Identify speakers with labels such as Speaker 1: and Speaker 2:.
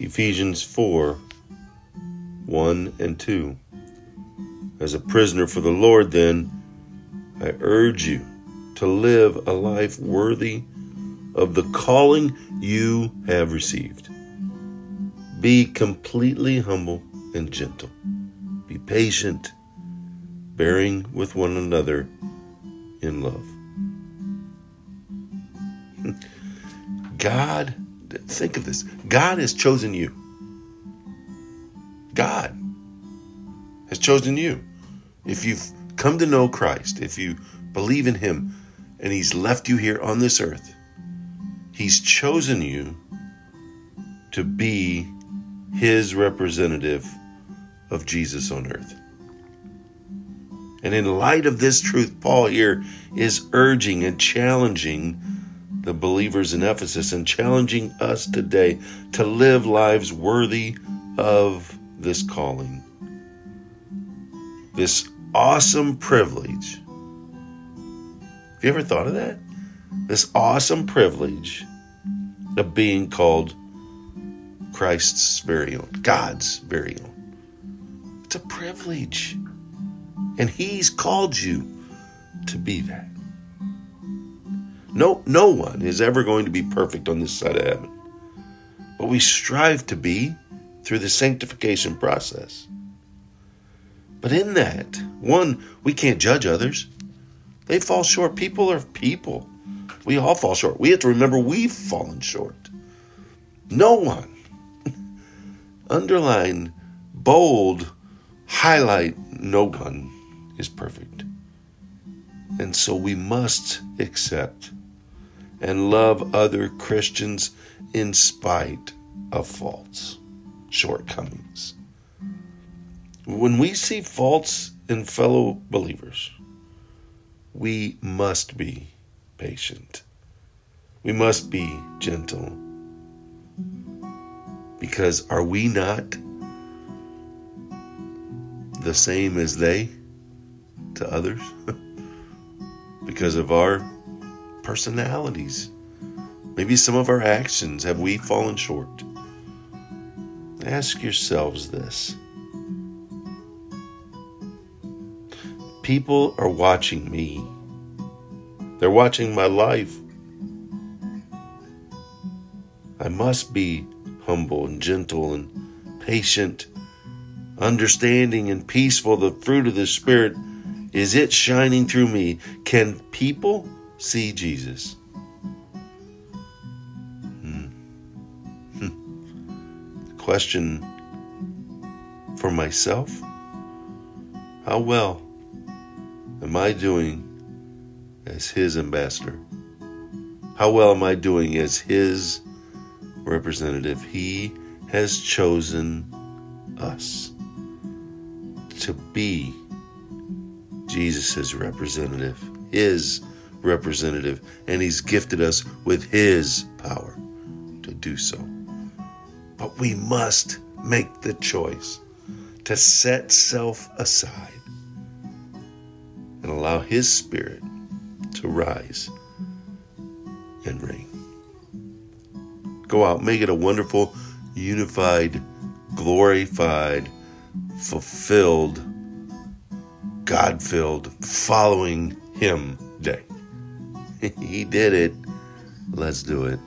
Speaker 1: Ephesians 4 1 and 2. As a prisoner for the Lord, then, I urge you to live a life worthy of the calling you have received. Be completely humble and gentle. Be patient, bearing with one another in love. God, think of this God has chosen you. God has chosen you. If you've come to know Christ, if you believe in Him, and He's left you here on this earth, He's chosen you to be His representative of Jesus on earth. And in light of this truth, Paul here is urging and challenging the believers in Ephesus and challenging us today to live lives worthy of this calling. This awesome privilege. Have you ever thought of that? This awesome privilege of being called Christ's very own, God's very own. It's a privilege. And He's called you to be that. No, no one is ever going to be perfect on this side of heaven. But we strive to be through the sanctification process. But in that, one, we can't judge others. They fall short. People are people. We all fall short. We have to remember we've fallen short. No one. Underline, bold, highlight, no one is perfect. And so we must accept and love other Christians in spite of faults, shortcomings. When we see faults in fellow believers, we must be patient. We must be gentle. Because are we not the same as they to others? because of our personalities. Maybe some of our actions have we fallen short? Ask yourselves this. People are watching me. They're watching my life. I must be humble and gentle and patient, understanding and peaceful. The fruit of the Spirit is it shining through me? Can people see Jesus? Hmm. Hmm. Question for myself How well am I doing as His ambassador? How well am I doing as His representative? He has chosen us to be Jesus' representative, His representative, and He's gifted us with His power to do so. But we must make the choice to set self aside and allow His Spirit to rise and reign. Go out, make it a wonderful, unified, glorified, fulfilled, God filled, following Him day. he did it. Let's do it.